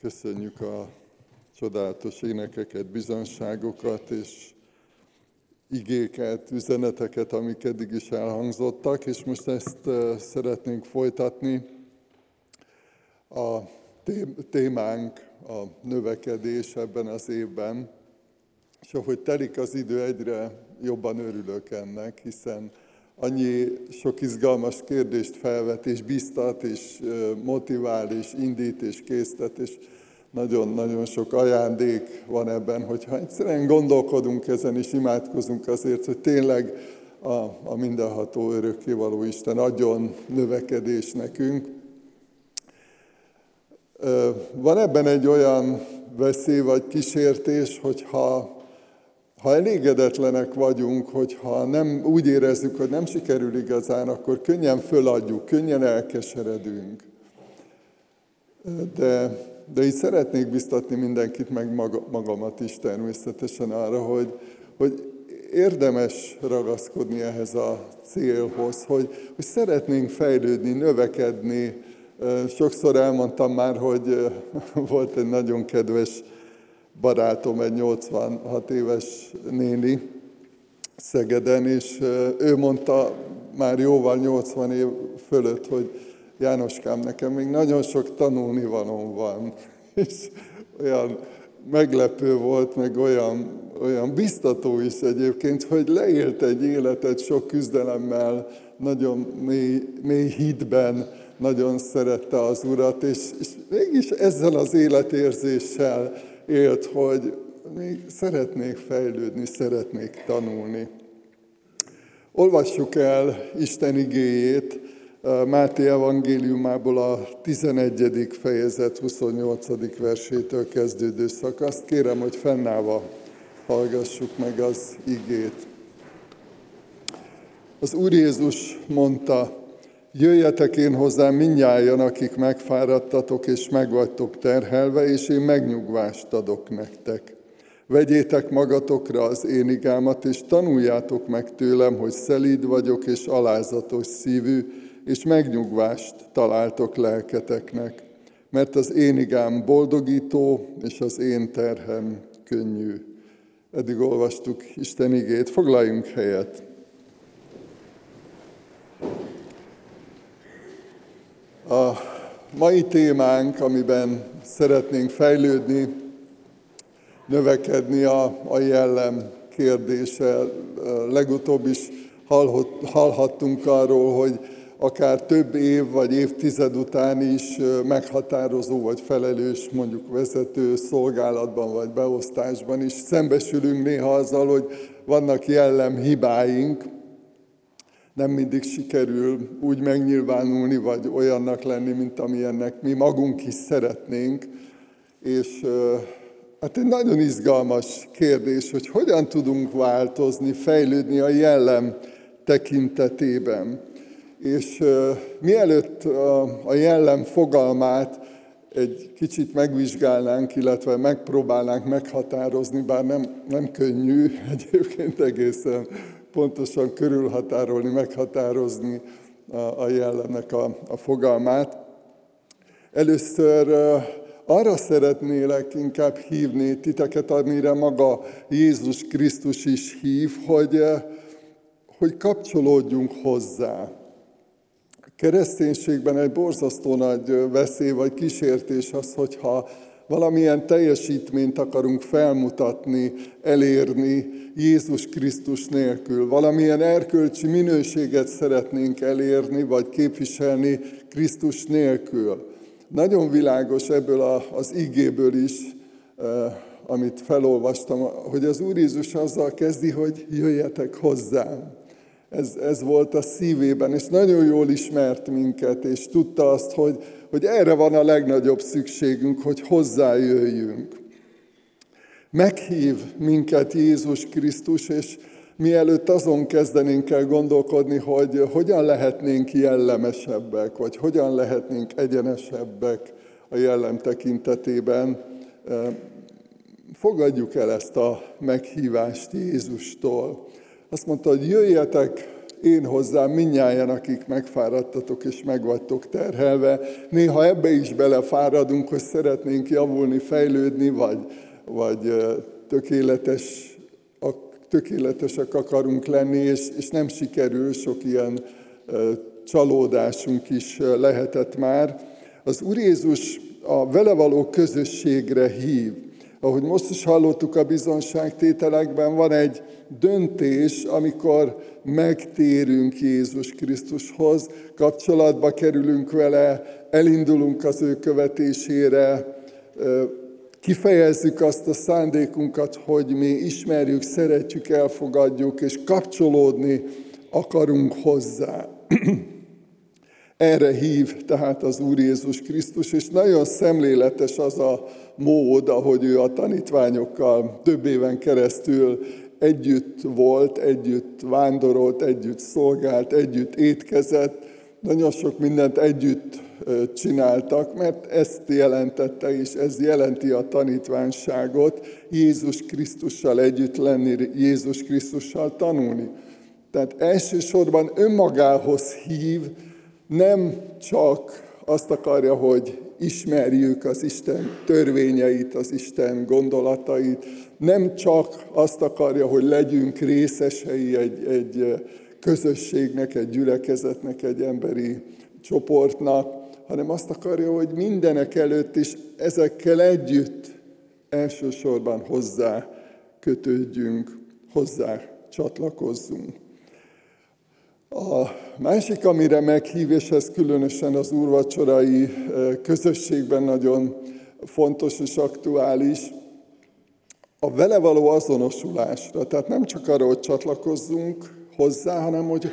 Köszönjük a csodálatos énekeket, bizonságokat és igéket, üzeneteket, amik eddig is elhangzottak, és most ezt szeretnénk folytatni. A témánk a növekedés ebben az évben, és ahogy telik az idő, egyre jobban örülök ennek, hiszen annyi sok izgalmas kérdést felvet, és biztat, és motivál, és indít, és késztet, és nagyon-nagyon sok ajándék van ebben, hogyha egyszerűen gondolkodunk ezen, és imádkozunk azért, hogy tényleg a, a mindenható örökkévaló Isten adjon növekedés nekünk. Van ebben egy olyan veszély vagy kísértés, hogyha ha elégedetlenek vagyunk, hogyha nem úgy érezzük, hogy nem sikerül igazán, akkor könnyen föladjuk, könnyen elkeseredünk. De, de így szeretnék biztatni mindenkit, meg magamat is természetesen arra, hogy, hogy érdemes ragaszkodni ehhez a célhoz, hogy, hogy szeretnénk fejlődni, növekedni. Sokszor elmondtam már, hogy volt egy nagyon kedves barátom, egy 86 éves néni Szegeden, és ő mondta már jóval 80 év fölött, hogy Jánoskám, nekem még nagyon sok tanulni valóm van. És olyan meglepő volt, meg olyan, olyan biztató is egyébként, hogy leélt egy életet sok küzdelemmel, nagyon mély, mély hitben, nagyon szerette az Urat, és, és mégis ezzel az életérzéssel élt, hogy még szeretnék fejlődni, szeretnék tanulni. Olvassuk el Isten igéjét Máté evangéliumából a 11. fejezet 28. versétől kezdődő szakaszt. Kérem, hogy fennállva hallgassuk meg az igét. Az Úr Jézus mondta, Jöjjetek én hozzám minnyájan, akik megfáradtatok és megvagytok terhelve, és én megnyugvást adok nektek. Vegyétek magatokra az én igámat, és tanuljátok meg tőlem, hogy szelíd vagyok és alázatos szívű, és megnyugvást találtok lelketeknek. Mert az én igám boldogító, és az én terhem könnyű. Eddig olvastuk Isten igét, foglaljunk helyet. A mai témánk, amiben szeretnénk fejlődni, növekedni a, a jellem kérdése. Legutóbb is hallhattunk arról, hogy akár több év vagy évtized után is meghatározó vagy felelős, mondjuk vezető szolgálatban vagy beosztásban is szembesülünk néha azzal, hogy vannak jellem hibáink, nem mindig sikerül úgy megnyilvánulni, vagy olyannak lenni, mint amilyennek mi magunk is szeretnénk. És hát egy nagyon izgalmas kérdés, hogy hogyan tudunk változni, fejlődni a jellem tekintetében. És mielőtt a jellem fogalmát egy kicsit megvizsgálnánk, illetve megpróbálnánk meghatározni, bár nem, nem könnyű egyébként egészen pontosan körülhatárolni, meghatározni a, a jellemnek a, a fogalmát. Először arra szeretnélek inkább hívni titeket, amire maga Jézus Krisztus is hív, hogy, hogy kapcsolódjunk hozzá. A kereszténységben egy borzasztó nagy veszély vagy kísértés az, hogyha valamilyen teljesítményt akarunk felmutatni, elérni Jézus Krisztus nélkül. Valamilyen erkölcsi minőséget szeretnénk elérni, vagy képviselni Krisztus nélkül. Nagyon világos ebből az igéből is, eh, amit felolvastam, hogy az Úr Jézus azzal kezdi, hogy jöjjetek hozzám. Ez, ez volt a szívében, és nagyon jól ismert minket, és tudta azt, hogy, hogy erre van a legnagyobb szükségünk, hogy hozzájöjjünk. Meghív minket Jézus Krisztus, és mielőtt azon kezdenénk el gondolkodni, hogy hogyan lehetnénk jellemesebbek, vagy hogyan lehetnénk egyenesebbek a jellem tekintetében, fogadjuk el ezt a meghívást Jézustól. Azt mondta, hogy jöjjetek én hozzám minnyáján, akik megfáradtatok és megvagytok terhelve. Néha ebbe is belefáradunk, hogy szeretnénk javulni, fejlődni, vagy, vagy tökéletes, tökéletesek akarunk lenni, és, és nem sikerül, sok ilyen csalódásunk is lehetett már. Az Úr Jézus a vele való közösségre hív. Ahogy most is hallottuk a bizonságtételekben, van egy döntés, amikor megtérünk Jézus Krisztushoz, kapcsolatba kerülünk vele, elindulunk az ő követésére, kifejezzük azt a szándékunkat, hogy mi ismerjük, szeretjük, elfogadjuk, és kapcsolódni akarunk hozzá. Erre hív tehát az Úr Jézus Krisztus, és nagyon szemléletes az a mód, ahogy ő a tanítványokkal több éven keresztül együtt volt, együtt vándorolt, együtt szolgált, együtt étkezett, nagyon sok mindent együtt csináltak, mert ezt jelentette, és ez jelenti a tanítványságot, Jézus Krisztussal együtt lenni, Jézus Krisztussal tanulni. Tehát elsősorban önmagához hív, nem csak azt akarja, hogy ismerjük az Isten törvényeit, az Isten gondolatait, nem csak azt akarja, hogy legyünk részesei egy, egy közösségnek, egy gyülekezetnek, egy emberi csoportnak, hanem azt akarja, hogy mindenek előtt is ezekkel együtt elsősorban hozzá kötődjünk, hozzá csatlakozzunk. A másik, amire meghív, és ez különösen az úrvacsorai eh, közösségben nagyon fontos és aktuális, a vele való azonosulásra. Tehát nem csak arra, hogy csatlakozzunk hozzá, hanem hogy,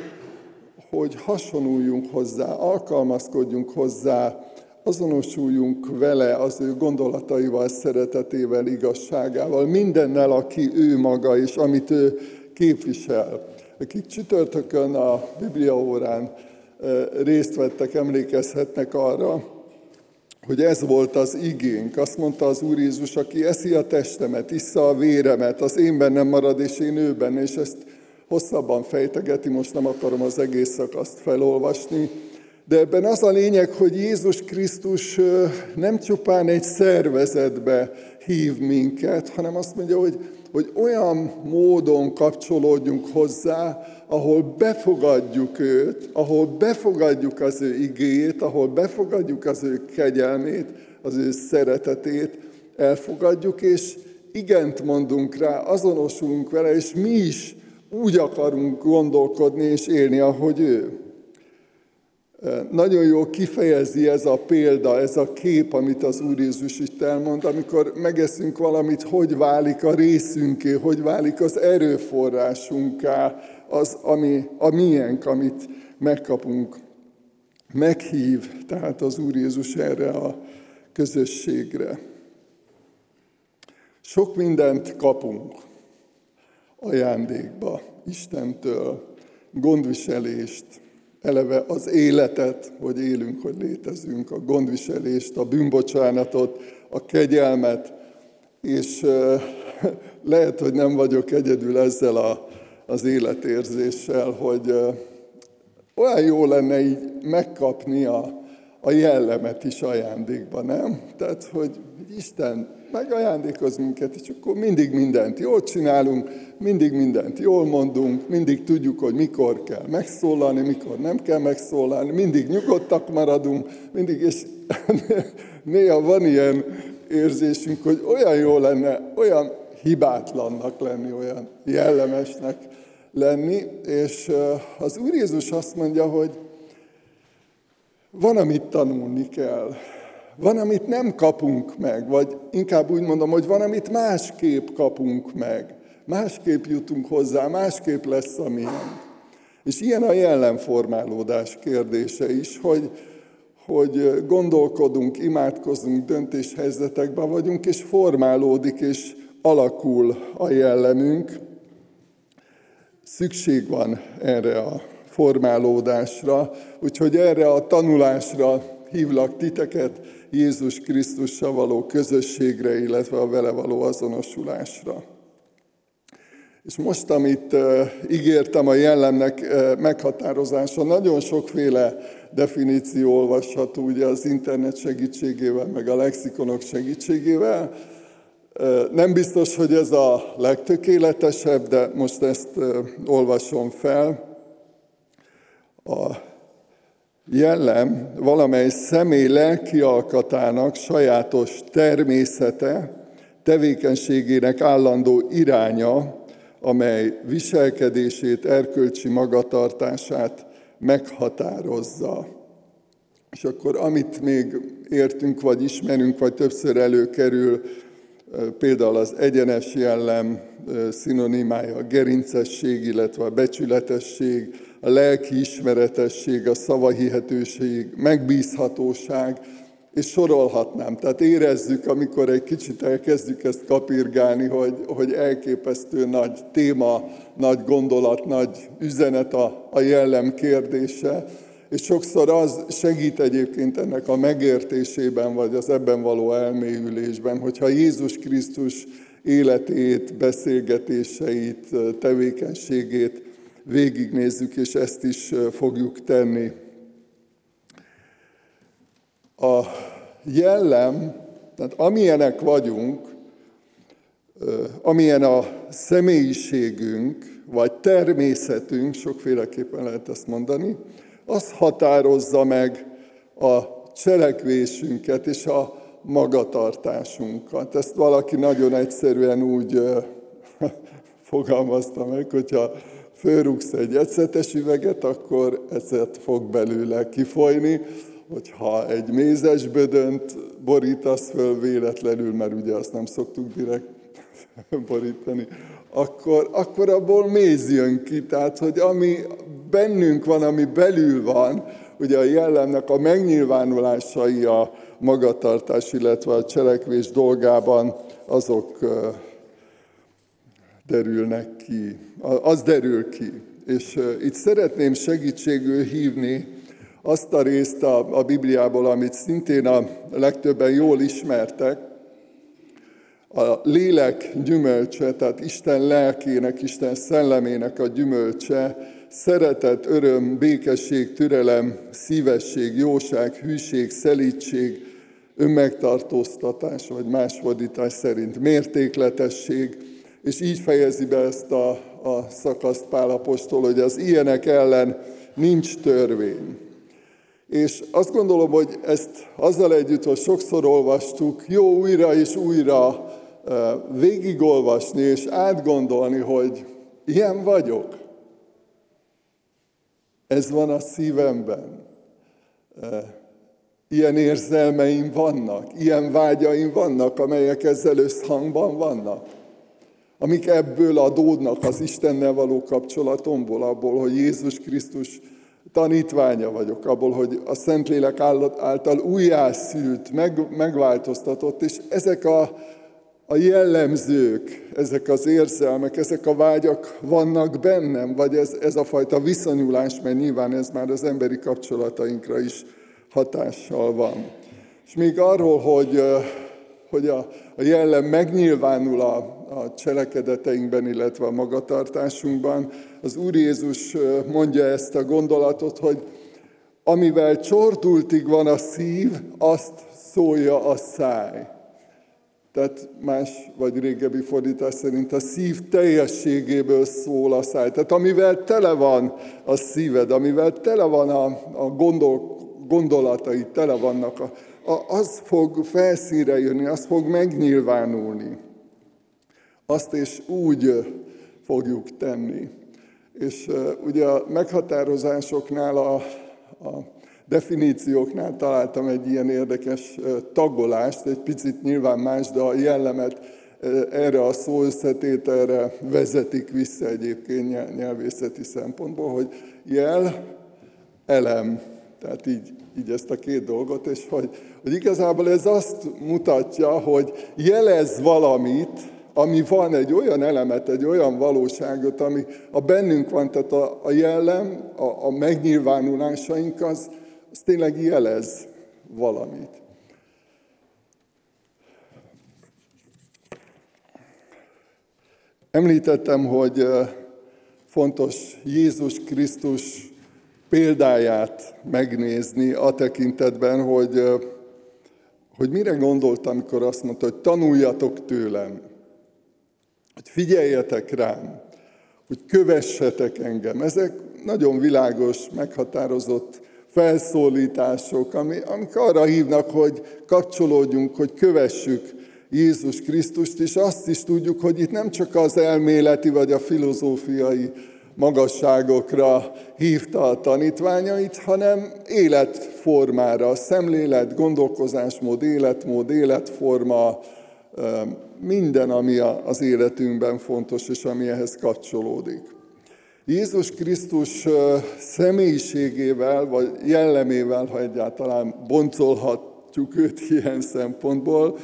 hogy hasonluljunk hozzá, alkalmazkodjunk hozzá, azonosuljunk vele az ő gondolataival, szeretetével, igazságával, mindennel, aki ő maga, és amit ő képvisel. Akik csütörtökön a Biblia órán részt vettek, emlékezhetnek arra, hogy ez volt az igénk. Azt mondta az Úr Jézus, aki eszi a testemet, issza a véremet, az én bennem marad, és én őben, és ezt hosszabban fejtegeti, most nem akarom az egész szakaszt felolvasni, de ebben az a lényeg, hogy Jézus Krisztus nem csupán egy szervezetbe hív minket, hanem azt mondja, hogy hogy olyan módon kapcsolódjunk hozzá, ahol befogadjuk őt, ahol befogadjuk az ő igéjét, ahol befogadjuk az ő kegyelmét, az ő szeretetét, elfogadjuk, és igent mondunk rá, azonosulunk vele, és mi is úgy akarunk gondolkodni és élni, ahogy ő. Nagyon jól kifejezi ez a példa, ez a kép, amit az Úr Jézus itt elmond, amikor megeszünk valamit, hogy válik a részünké, hogy válik az erőforrásunká, az, ami a miénk, amit megkapunk. Meghív tehát az Úr Jézus erre a közösségre. Sok mindent kapunk ajándékba Istentől, gondviselést, eleve az életet, hogy élünk, hogy létezünk, a gondviselést, a bűnbocsánatot, a kegyelmet, és lehet, hogy nem vagyok egyedül ezzel a, az életérzéssel, hogy olyan jó lenne így megkapni a, a jellemet is ajándékban, nem? Tehát, hogy Isten megajándékoz minket, és akkor mindig mindent jól csinálunk, mindig mindent jól mondunk, mindig tudjuk, hogy mikor kell megszólalni, mikor nem kell megszólalni, mindig nyugodtak maradunk, mindig, és néha van ilyen érzésünk, hogy olyan jó lenne, olyan hibátlannak lenni, olyan jellemesnek lenni, és az Úr Jézus azt mondja, hogy van, amit tanulni kell. Van, amit nem kapunk meg, vagy inkább úgy mondom, hogy van, amit másképp kapunk meg. Másképp jutunk hozzá, másképp lesz a miénk. És ilyen a jellemformálódás kérdése is, hogy, hogy gondolkodunk, imádkozunk, döntéshelyzetekben vagyunk, és formálódik, és alakul a jellemünk. Szükség van erre a formálódásra, úgyhogy erre a tanulásra hívlak titeket, Jézus Krisztussal való közösségre, illetve a vele való azonosulásra. És most, amit ígértem a jellemnek meghatározása, nagyon sokféle definíció olvasható ugye az internet segítségével, meg a lexikonok segítségével. Nem biztos, hogy ez a legtökéletesebb, de most ezt olvasom fel. A jellem valamely személy lelki alkatának sajátos természete, tevékenységének állandó iránya, amely viselkedését, erkölcsi magatartását meghatározza. És akkor amit még értünk, vagy ismerünk, vagy többször előkerül, például az egyenes jellem szinonimája, a gerincesség, illetve a becsületesség, a lelki ismeretesség, a szavahihetőség, megbízhatóság, és sorolhatnám. Tehát érezzük, amikor egy kicsit elkezdjük ezt kapirgálni, hogy, hogy elképesztő nagy téma, nagy gondolat, nagy üzenet a, a jellem kérdése, és sokszor az segít egyébként ennek a megértésében, vagy az ebben való elmélyülésben, hogyha Jézus Krisztus életét, beszélgetéseit, tevékenységét végignézzük, és ezt is fogjuk tenni. A jellem, tehát amilyenek vagyunk, amilyen a személyiségünk, vagy természetünk, sokféleképpen lehet ezt mondani, az határozza meg a cselekvésünket és a magatartásunkat. Ezt valaki nagyon egyszerűen úgy fogalmazta meg, hogyha fölrúgsz egy ecetes üveget, akkor ecet fog belőle kifolyni, hogyha egy mézes bödönt borítasz föl véletlenül, mert ugye azt nem szoktuk direkt borítani, akkor, akkor abból méz jön ki. Tehát, hogy ami bennünk van, ami belül van, ugye a jellemnek a megnyilvánulásai a magatartás, illetve a cselekvés dolgában, azok derülnek ki. Az derül ki. És itt szeretném segítségül hívni azt a részt a, a Bibliából, amit szintén a legtöbben jól ismertek, a lélek gyümölcse, tehát Isten lelkének, Isten szellemének a gyümölcse, szeretet, öröm, békesség, türelem, szívesség, jóság, hűség, szelítség, önmegtartóztatás, vagy más fordítás szerint mértékletesség, és így fejezi be ezt a, a szakaszt Pál Apostol, hogy az ilyenek ellen nincs törvény. És azt gondolom, hogy ezt azzal együtt, hogy sokszor olvastuk, jó újra és újra végigolvasni és átgondolni, hogy ilyen vagyok. Ez van a szívemben. Ilyen érzelmeim vannak, ilyen vágyaim vannak, amelyek ezzel összhangban vannak. Amik ebből adódnak az Istennel való kapcsolatomból, abból, hogy Jézus Krisztus tanítványa vagyok, abból, hogy a Szentlélek által újjászült, meg, megváltoztatott, és ezek a, a jellemzők, ezek az érzelmek, ezek a vágyak vannak bennem, vagy ez, ez a fajta viszonyulás, mert nyilván ez már az emberi kapcsolatainkra is hatással van. És még arról, hogy, hogy a, a jellem megnyilvánul a, a cselekedeteinkben, illetve a magatartásunkban, az Úr Jézus mondja ezt a gondolatot, hogy amivel csordultig van a szív, azt szólja a száj. Tehát más vagy régebbi fordítás szerint a szív teljességéből szól a száj. Tehát amivel tele van a szíved, amivel tele van a, a gondol, gondolatai, tele vannak, a, a, az fog felszíre jönni, az fog megnyilvánulni. Azt is úgy fogjuk tenni. És uh, ugye a meghatározásoknál, a, a definícióknál találtam egy ilyen érdekes tagolást, egy picit nyilván más, de a jellemet erre a szó összetételre vezetik vissza egyébként nyelvészeti szempontból, hogy jel, elem, tehát így, így ezt a két dolgot, és hogy, hogy igazából ez azt mutatja, hogy jelez valamit, ami van, egy olyan elemet, egy olyan valóságot, ami a bennünk van, tehát a, a jellem, a, a megnyilvánulásaink, az, az tényleg jelez valamit. Említettem, hogy fontos Jézus Krisztus példáját megnézni a tekintetben, hogy, hogy mire gondoltam, amikor azt mondta, hogy tanuljatok tőlem, hogy figyeljetek rám, hogy kövessetek engem. Ezek nagyon világos, meghatározott felszólítások, ami, amik arra hívnak, hogy kapcsolódjunk, hogy kövessük Jézus Krisztust, és azt is tudjuk, hogy itt nem csak az elméleti vagy a filozófiai magasságokra hívta a tanítványait, hanem életformára, szemlélet, gondolkozásmód, életmód, életforma, minden, ami az életünkben fontos, és ami ehhez kapcsolódik. Jézus Krisztus személyiségével, vagy jellemével, ha egyáltalán boncolhatjuk őt ilyen szempontból,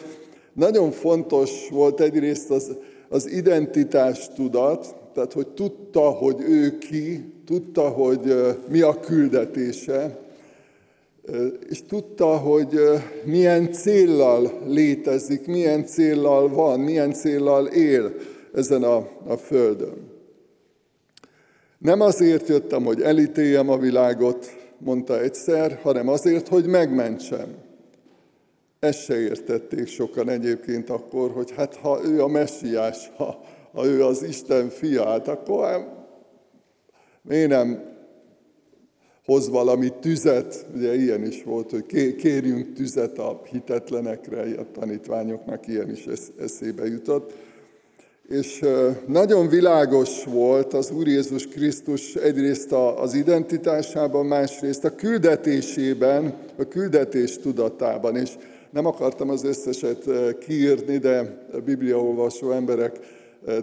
nagyon fontos volt egyrészt az, az identitás tudat, tehát hogy tudta, hogy ő ki, tudta, hogy mi a küldetése, és tudta, hogy milyen céllal létezik, milyen céllal van, milyen céllal él ezen a, a földön. Nem azért jöttem, hogy elítéljem a világot, mondta egyszer, hanem azért, hogy megmentsem. Ezt se értették sokan egyébként akkor, hogy hát ha ő a messiás, ha, ha ő az Isten fia, hát akkor hát miért nem hoz valami tüzet, ugye ilyen is volt, hogy kérjünk tüzet a hitetlenekre, a tanítványoknak ilyen is eszébe jutott. És nagyon világos volt az Úr Jézus Krisztus egyrészt az identitásában, másrészt a küldetésében, a küldetés tudatában. És nem akartam az összeset kiírni, de a bibliaolvasó emberek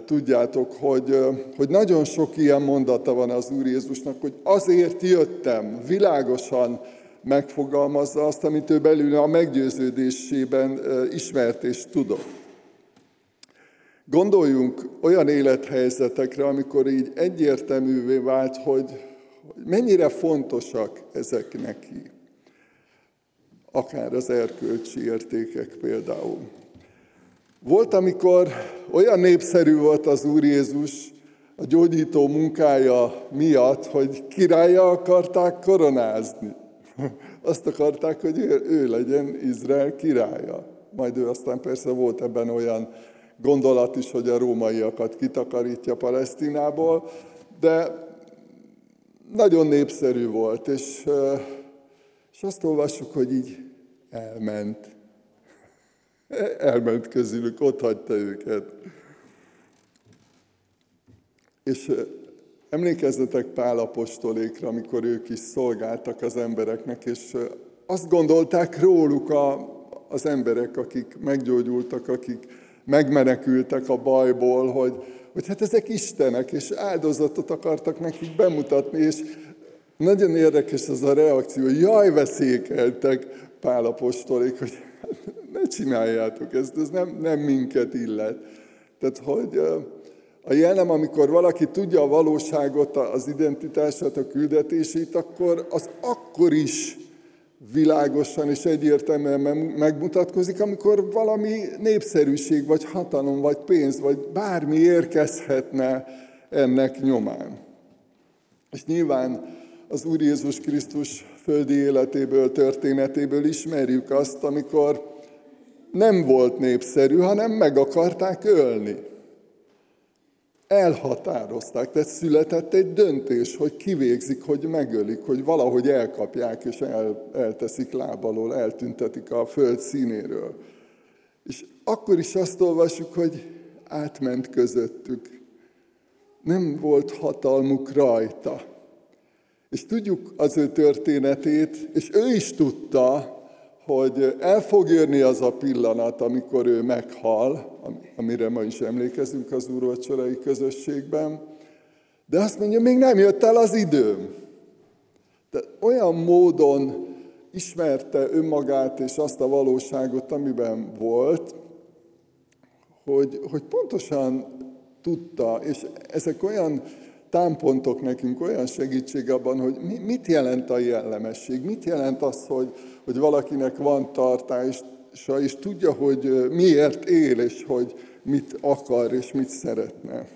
tudjátok, hogy, hogy nagyon sok ilyen mondata van az Úr Jézusnak, hogy azért jöttem, világosan megfogalmazza azt, amit ő belül a meggyőződésében ismert és tudott. Gondoljunk olyan élethelyzetekre, amikor így egyértelművé vált, hogy mennyire fontosak ezek neki. Akár az erkölcsi értékek például. Volt, amikor olyan népszerű volt az Úr Jézus a gyógyító munkája miatt, hogy királya akarták koronázni. Azt akarták, hogy ő, ő legyen Izrael királya. Majd ő aztán persze volt ebben olyan gondolat is, hogy a rómaiakat kitakarítja Palesztinából, de nagyon népszerű volt, és, és azt olvassuk, hogy így elment. Elment közülük, ott hagyta őket. És emlékezzetek Pál apostolékra, amikor ők is szolgáltak az embereknek, és azt gondolták róluk a, az emberek, akik meggyógyultak, akik megmenekültek a bajból, hogy, hogy hát ezek istenek, és áldozatot akartak nekik bemutatni, és nagyon érdekes az a reakció, hogy jaj, veszékeltek pálapostolék, hogy hát ne csináljátok ezt, ez nem, nem minket illet. Tehát, hogy a jelenem, amikor valaki tudja a valóságot, az identitását, a küldetését, akkor az akkor is világosan és egyértelműen megmutatkozik, amikor valami népszerűség, vagy hatalom, vagy pénz, vagy bármi érkezhetne ennek nyomán. És nyilván az Úr Jézus Krisztus földi életéből, történetéből ismerjük azt, amikor nem volt népszerű, hanem meg akarták ölni elhatározták, tehát született egy döntés, hogy kivégzik, hogy megölik, hogy valahogy elkapják és el, elteszik lábalól, eltüntetik a föld színéről. És akkor is azt olvasjuk, hogy átment közöttük. Nem volt hatalmuk rajta. És tudjuk az ő történetét, és ő is tudta, hogy el fog jönni az a pillanat, amikor ő meghal, amire ma is emlékezünk az úrvacsorai közösségben, de azt mondja, még nem jött el az időm. De olyan módon ismerte önmagát és azt a valóságot, amiben volt, hogy, hogy pontosan tudta, és ezek olyan támpontok nekünk, olyan segítség abban, hogy mit jelent a jellemesség, mit jelent az, hogy, hogy valakinek van tartása, és tudja, hogy miért él, és hogy mit akar, és mit szeretne.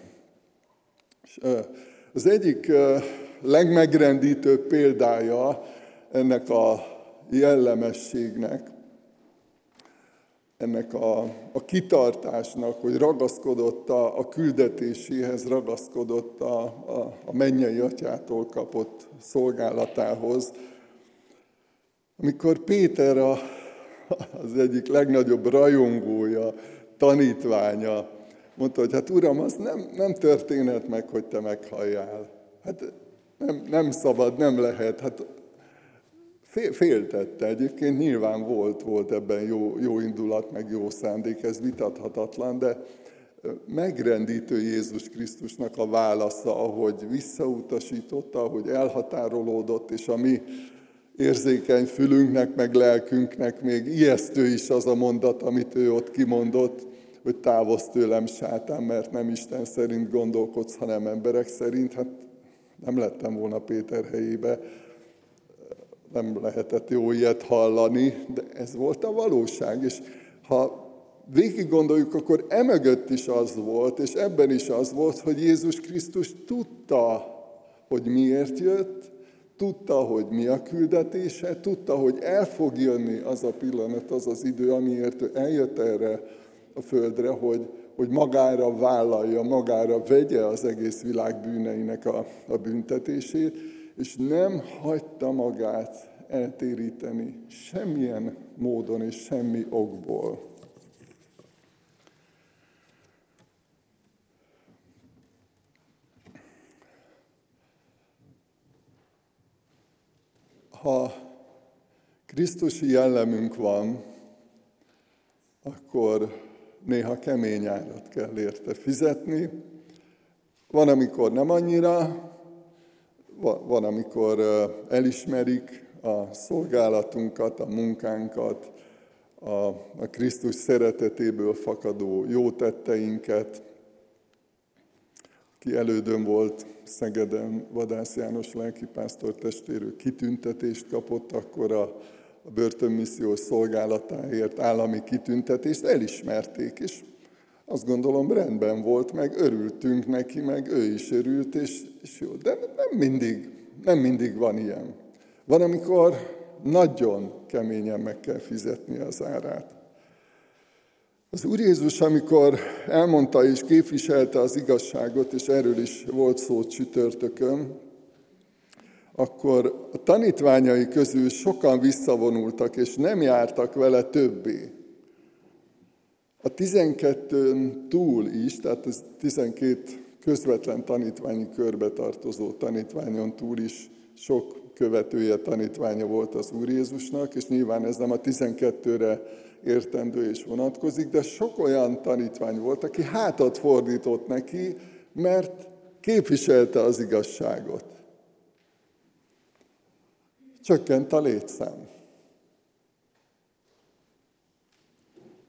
Az egyik legmegrendítőbb példája ennek a jellemességnek, ennek a, a kitartásnak, hogy ragaszkodott a, a küldetéséhez, ragaszkodott a, a, a mennyei atyától kapott szolgálatához. Amikor Péter a, az egyik legnagyobb rajongója, tanítványa, mondta, hogy hát uram, az nem, nem történhet meg, hogy te meghalljál. Hát nem, nem szabad, nem lehet. Hát féltette egyébként, nyilván volt, volt ebben jó, jó indulat, meg jó szándék, ez vitathatatlan, de megrendítő Jézus Krisztusnak a válasza, ahogy visszautasította, ahogy elhatárolódott, és a mi érzékeny fülünknek, meg lelkünknek még ijesztő is az a mondat, amit ő ott kimondott, hogy távozz tőlem sátán, mert nem Isten szerint gondolkodsz, hanem emberek szerint. Hát nem lettem volna Péter helyébe, nem lehetett jó ilyet hallani, de ez volt a valóság. És ha végig gondoljuk, akkor emögött is az volt, és ebben is az volt, hogy Jézus Krisztus tudta, hogy miért jött, tudta, hogy mi a küldetése, tudta, hogy el fog jönni az a pillanat, az az idő, amiért ő eljött erre a földre, hogy, hogy magára vállalja, magára vegye az egész világ bűneinek a, a büntetését, és nem hagyta magát eltéríteni semmilyen módon és semmi okból. Ha Krisztusi jellemünk van, akkor néha kemény árat kell érte fizetni. Van, amikor nem annyira, van, amikor elismerik a szolgálatunkat, a munkánkat, a, a Krisztus szeretetéből fakadó jó tetteinket. Ki elődön volt Szegeden, Vadász János lelkipásztor testvérő kitüntetést kapott, akkor a, a börtönmissziós szolgálatáért állami kitüntetést elismerték, és azt gondolom rendben volt, meg örültünk neki, meg ő is örült, és, és jó. De nem mindig, nem mindig van ilyen. Van, amikor nagyon keményen meg kell fizetni az árát. Az Úr Jézus, amikor elmondta és képviselte az igazságot, és erről is volt szó csütörtökön, akkor a tanítványai közül sokan visszavonultak, és nem jártak vele többé. A 12 túl is, tehát az 12 közvetlen tanítványi körbe tartozó tanítványon túl is sok követője, tanítványa volt az Úr Jézusnak, és nyilván ez nem a 12-re értendő és vonatkozik, de sok olyan tanítvány volt, aki hátat fordított neki, mert képviselte az igazságot. Csökkent a létszám.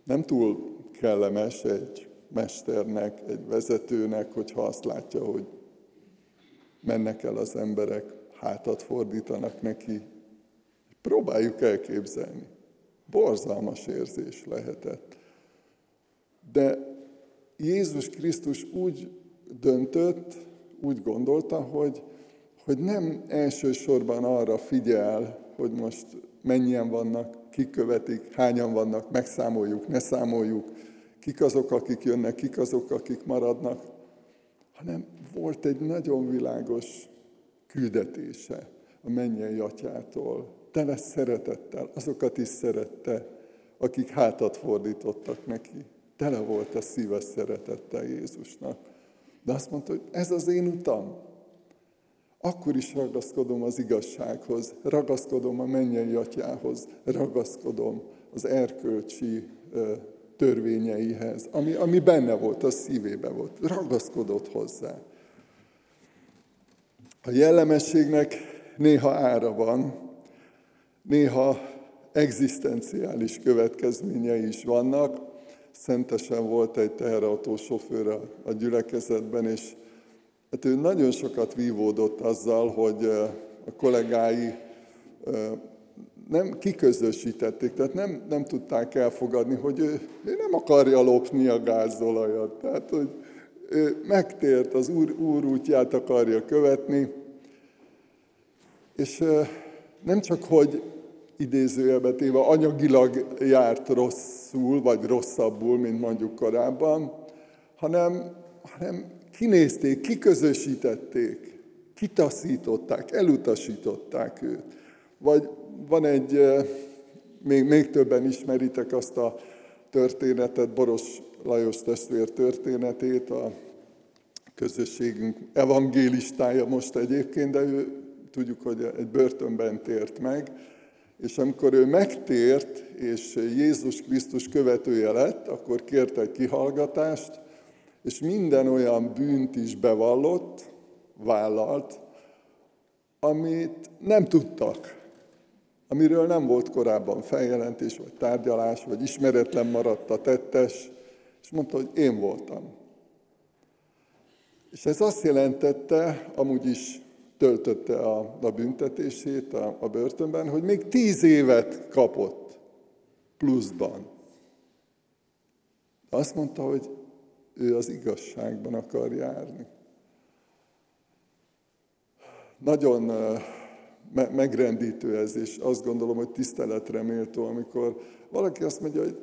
Nem túl kellemes egy mesternek, egy vezetőnek, hogyha azt látja, hogy mennek el az emberek, hátat fordítanak neki. Próbáljuk elképzelni. Borzalmas érzés lehetett. De Jézus Krisztus úgy döntött, úgy gondolta, hogy, hogy nem elsősorban arra figyel, hogy most mennyien vannak, kik követik, hányan vannak, megszámoljuk, ne számoljuk, kik azok, akik jönnek, kik azok, akik maradnak, hanem volt egy nagyon világos küldetése a mennyei atyától. Tele szeretettel, azokat is szerette, akik hátat fordítottak neki. Tele volt a szíve szeretettel Jézusnak. De azt mondta, hogy ez az én utam. Akkor is ragaszkodom az igazsághoz, ragaszkodom a mennyei atyához, ragaszkodom az erkölcsi törvényeihez, ami, ami benne volt, a szívébe volt. Ragaszkodott hozzá. A jellemességnek néha ára van, néha egzisztenciális következményei is vannak. Szentesen volt egy teherautó sofőr a gyülekezetben, és hát ő nagyon sokat vívódott azzal, hogy a kollégái nem kiközösítették, tehát nem, nem tudták elfogadni, hogy ő, ő nem akarja lopni a gázolajat. Tehát, hogy ő megtért, az úr, úr útját akarja követni, és nem csak, hogy idézőjelbe téve anyagilag járt rosszul, vagy rosszabbul, mint mondjuk korábban, hanem, hanem kinézték, kiközösítették, kitaszították, elutasították őt. Vagy van egy, még, még többen ismeritek azt a történetet, Boros Lajos testvér történetét, a közösségünk evangélistája most egyébként, de ő tudjuk, hogy egy börtönben tért meg, és amikor ő megtért, és Jézus Krisztus követője lett, akkor kért egy kihallgatást, és minden olyan bűnt is bevallott, vállalt, amit nem tudtak, amiről nem volt korábban feljelentés, vagy tárgyalás, vagy ismeretlen maradt a tettes, és mondta, hogy én voltam. És ez azt jelentette, amúgy is töltötte a, a büntetését a, a börtönben, hogy még tíz évet kapott pluszban. Azt mondta, hogy ő az igazságban akar járni. Nagyon megrendítő ez, és azt gondolom, hogy tiszteletre méltó, amikor valaki azt mondja, hogy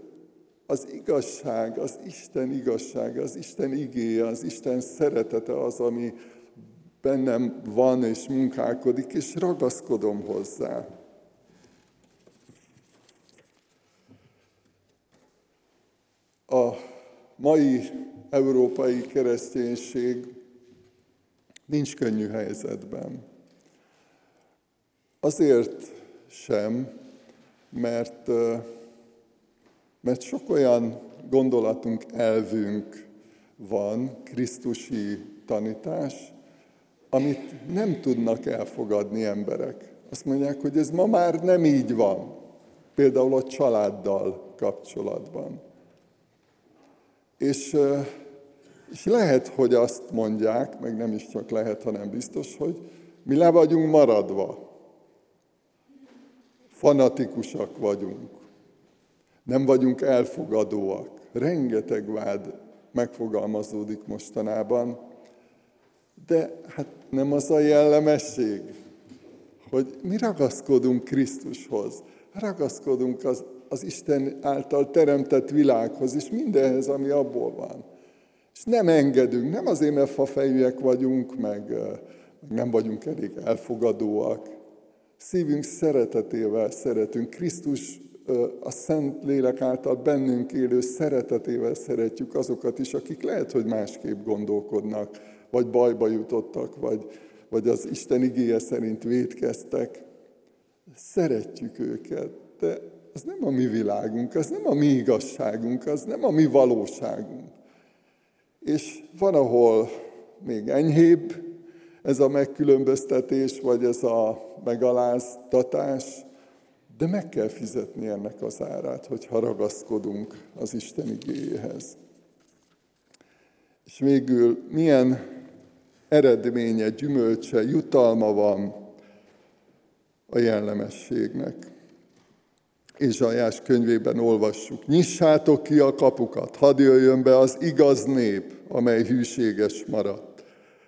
az igazság, az Isten igazsága, az Isten igéje, az Isten szeretete az, ami bennem van és munkálkodik, és ragaszkodom hozzá. A mai európai kereszténység nincs könnyű helyzetben. Azért sem, mert, mert sok olyan gondolatunk, elvünk van, Krisztusi tanítás, amit nem tudnak elfogadni emberek. Azt mondják, hogy ez ma már nem így van. Például a családdal kapcsolatban. És, és lehet, hogy azt mondják, meg nem is csak lehet, hanem biztos, hogy mi le vagyunk maradva. Fanatikusak vagyunk. Nem vagyunk elfogadóak. Rengeteg vád megfogalmazódik mostanában, de hát nem az a jellemesség, hogy mi ragaszkodunk Krisztushoz, ragaszkodunk az, az Isten által teremtett világhoz, és mindenhez, ami abból van. És nem engedünk, nem azért, mert fafejűek vagyunk, meg, nem vagyunk elég elfogadóak. Szívünk szeretetével szeretünk. Krisztus a Szent Lélek által bennünk élő szeretetével szeretjük azokat is, akik lehet, hogy másképp gondolkodnak, vagy bajba jutottak, vagy, vagy az Isten igéje szerint védkeztek. Szeretjük őket, de az nem a mi világunk, az nem a mi igazságunk, az nem a mi valóságunk. És van, ahol még enyhébb ez a megkülönböztetés, vagy ez a megaláztatás, de meg kell fizetni ennek az árát, hogyha ragaszkodunk az Isten igéhez. És végül milyen eredménye, gyümölcse, jutalma van a jellemességnek. Ézsajás könyvében olvassuk. Nyissátok ki a kapukat, hadd jöjjön be az igaz nép, amely hűséges maradt,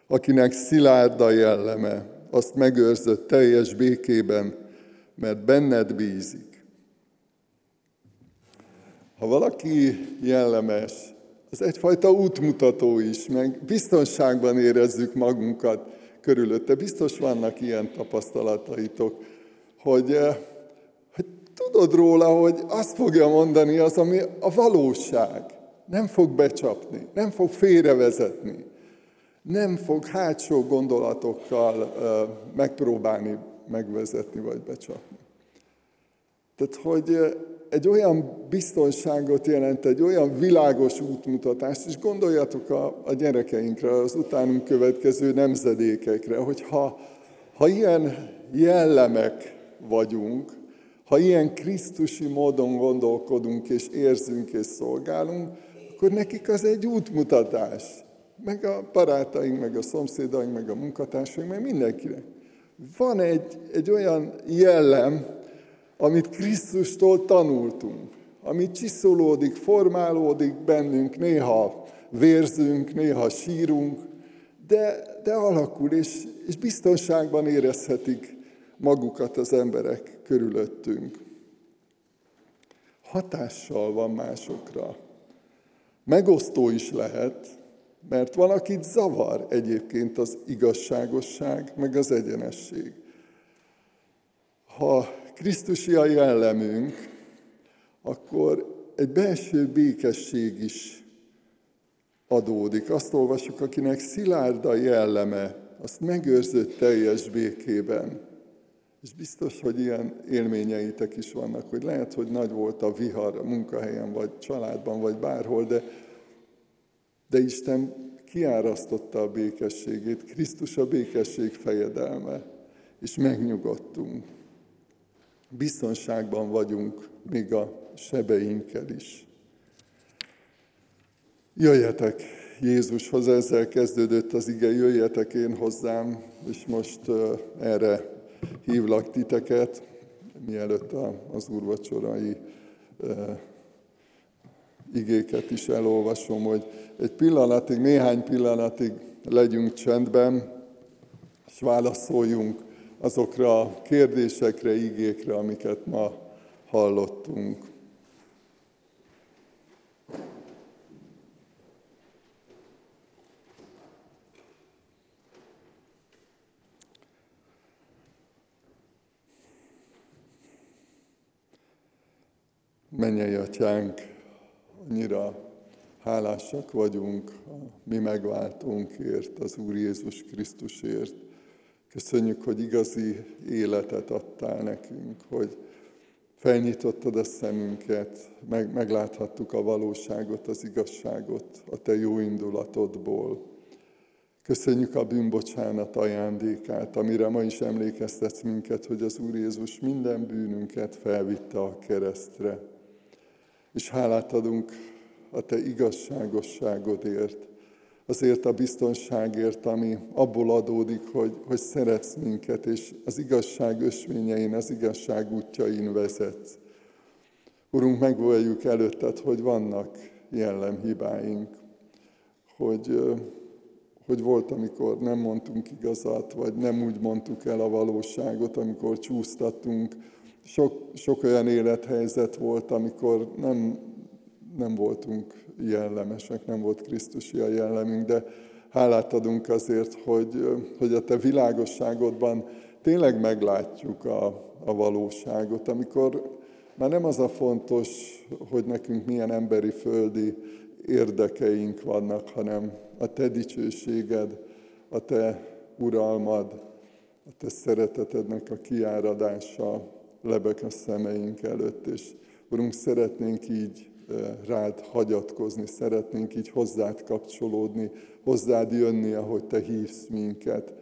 akinek szilárd a jelleme, azt megőrzött teljes békében, mert benned bízik. Ha valaki jellemes, az egyfajta útmutató is, meg biztonságban érezzük magunkat körülötte. Biztos vannak ilyen tapasztalataitok, hogy, eh, tudod róla, hogy azt fogja mondani az, ami a valóság. Nem fog becsapni, nem fog félrevezetni, nem fog hátsó gondolatokkal megpróbálni megvezetni vagy becsapni. Tehát, hogy egy olyan biztonságot jelent, egy olyan világos útmutatást, és gondoljatok a, a gyerekeinkre, az utánunk következő nemzedékekre, hogy ha, ha ilyen jellemek vagyunk, ha ilyen Krisztusi módon gondolkodunk, és érzünk, és szolgálunk, akkor nekik az egy útmutatás. Meg a barátaink, meg a szomszédaink, meg a munkatársaink, meg mindenkinek. Van egy, egy olyan jellem, amit Krisztustól tanultunk, ami csiszolódik, formálódik bennünk, néha vérzünk, néha sírunk, de, de alakul, és, és biztonságban érezhetik magukat az emberek körülöttünk. Hatással van másokra. Megosztó is lehet, mert van, akit zavar egyébként az igazságosság, meg az egyenesség. Ha Krisztusi a jellemünk, akkor egy belső békesség is adódik. Azt olvasjuk, akinek szilárd a jelleme, azt megőrzött teljes békében. És biztos, hogy ilyen élményeitek is vannak, hogy lehet, hogy nagy volt a vihar a munkahelyen, vagy családban, vagy bárhol, de, de Isten kiárasztotta a békességét, Krisztus a békesség fejedelme, és megnyugodtunk. Biztonságban vagyunk, még a sebeinkkel is. Jöjjetek Jézushoz, ezzel kezdődött az ige, jöjjetek én hozzám, és most erre hívlak titeket, mielőtt az úrvacsorai igéket is elolvasom, hogy egy pillanatig, néhány pillanatig legyünk csendben, és válaszoljunk azokra a kérdésekre, igékre, amiket ma hallottunk. Mennyei atyánk, annyira hálásak vagyunk a mi megváltónkért, az Úr Jézus Krisztusért. Köszönjük, hogy igazi életet adtál nekünk, hogy felnyitottad a szemünket, meg, megláthattuk a valóságot, az igazságot a Te jó indulatodból. Köszönjük a bűnbocsánat ajándékát, amire ma is emlékeztetsz minket, hogy az Úr Jézus minden bűnünket felvitte a keresztre és hálát adunk a Te igazságosságodért, azért a biztonságért, ami abból adódik, hogy, hogy szeretsz minket, és az igazság ösvényein, az igazság útjain vezetsz. Urunk, megvalljuk előtted, hogy vannak jellemhibáink, hogy, hogy volt, amikor nem mondtunk igazat, vagy nem úgy mondtuk el a valóságot, amikor csúsztattunk, sok, sok olyan élethelyzet volt, amikor nem, nem voltunk jellemesek, nem volt Krisztusi a jellemünk, de hálát adunk azért, hogy, hogy a Te világosságodban tényleg meglátjuk a, a valóságot, amikor már nem az a fontos, hogy nekünk milyen emberi földi érdekeink vannak, hanem a Te dicsőséged, a Te uralmad, a Te szeretetednek a kiáradása, lebek a szemeink előtt, és Urunk, szeretnénk így eh, rád hagyatkozni, szeretnénk így hozzád kapcsolódni, hozzád jönni, ahogy Te hívsz minket.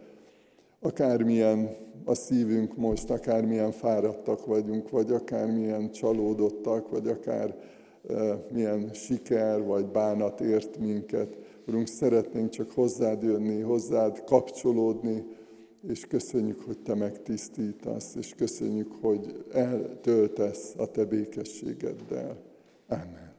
Akármilyen a szívünk most, akármilyen fáradtak vagyunk, vagy akármilyen csalódottak, vagy akár e, milyen siker vagy bánat ért minket. Urunk, szeretnénk csak hozzád jönni, hozzád kapcsolódni, és köszönjük, hogy Te megtisztítasz, és köszönjük, hogy eltöltesz a Te békességeddel. Amen.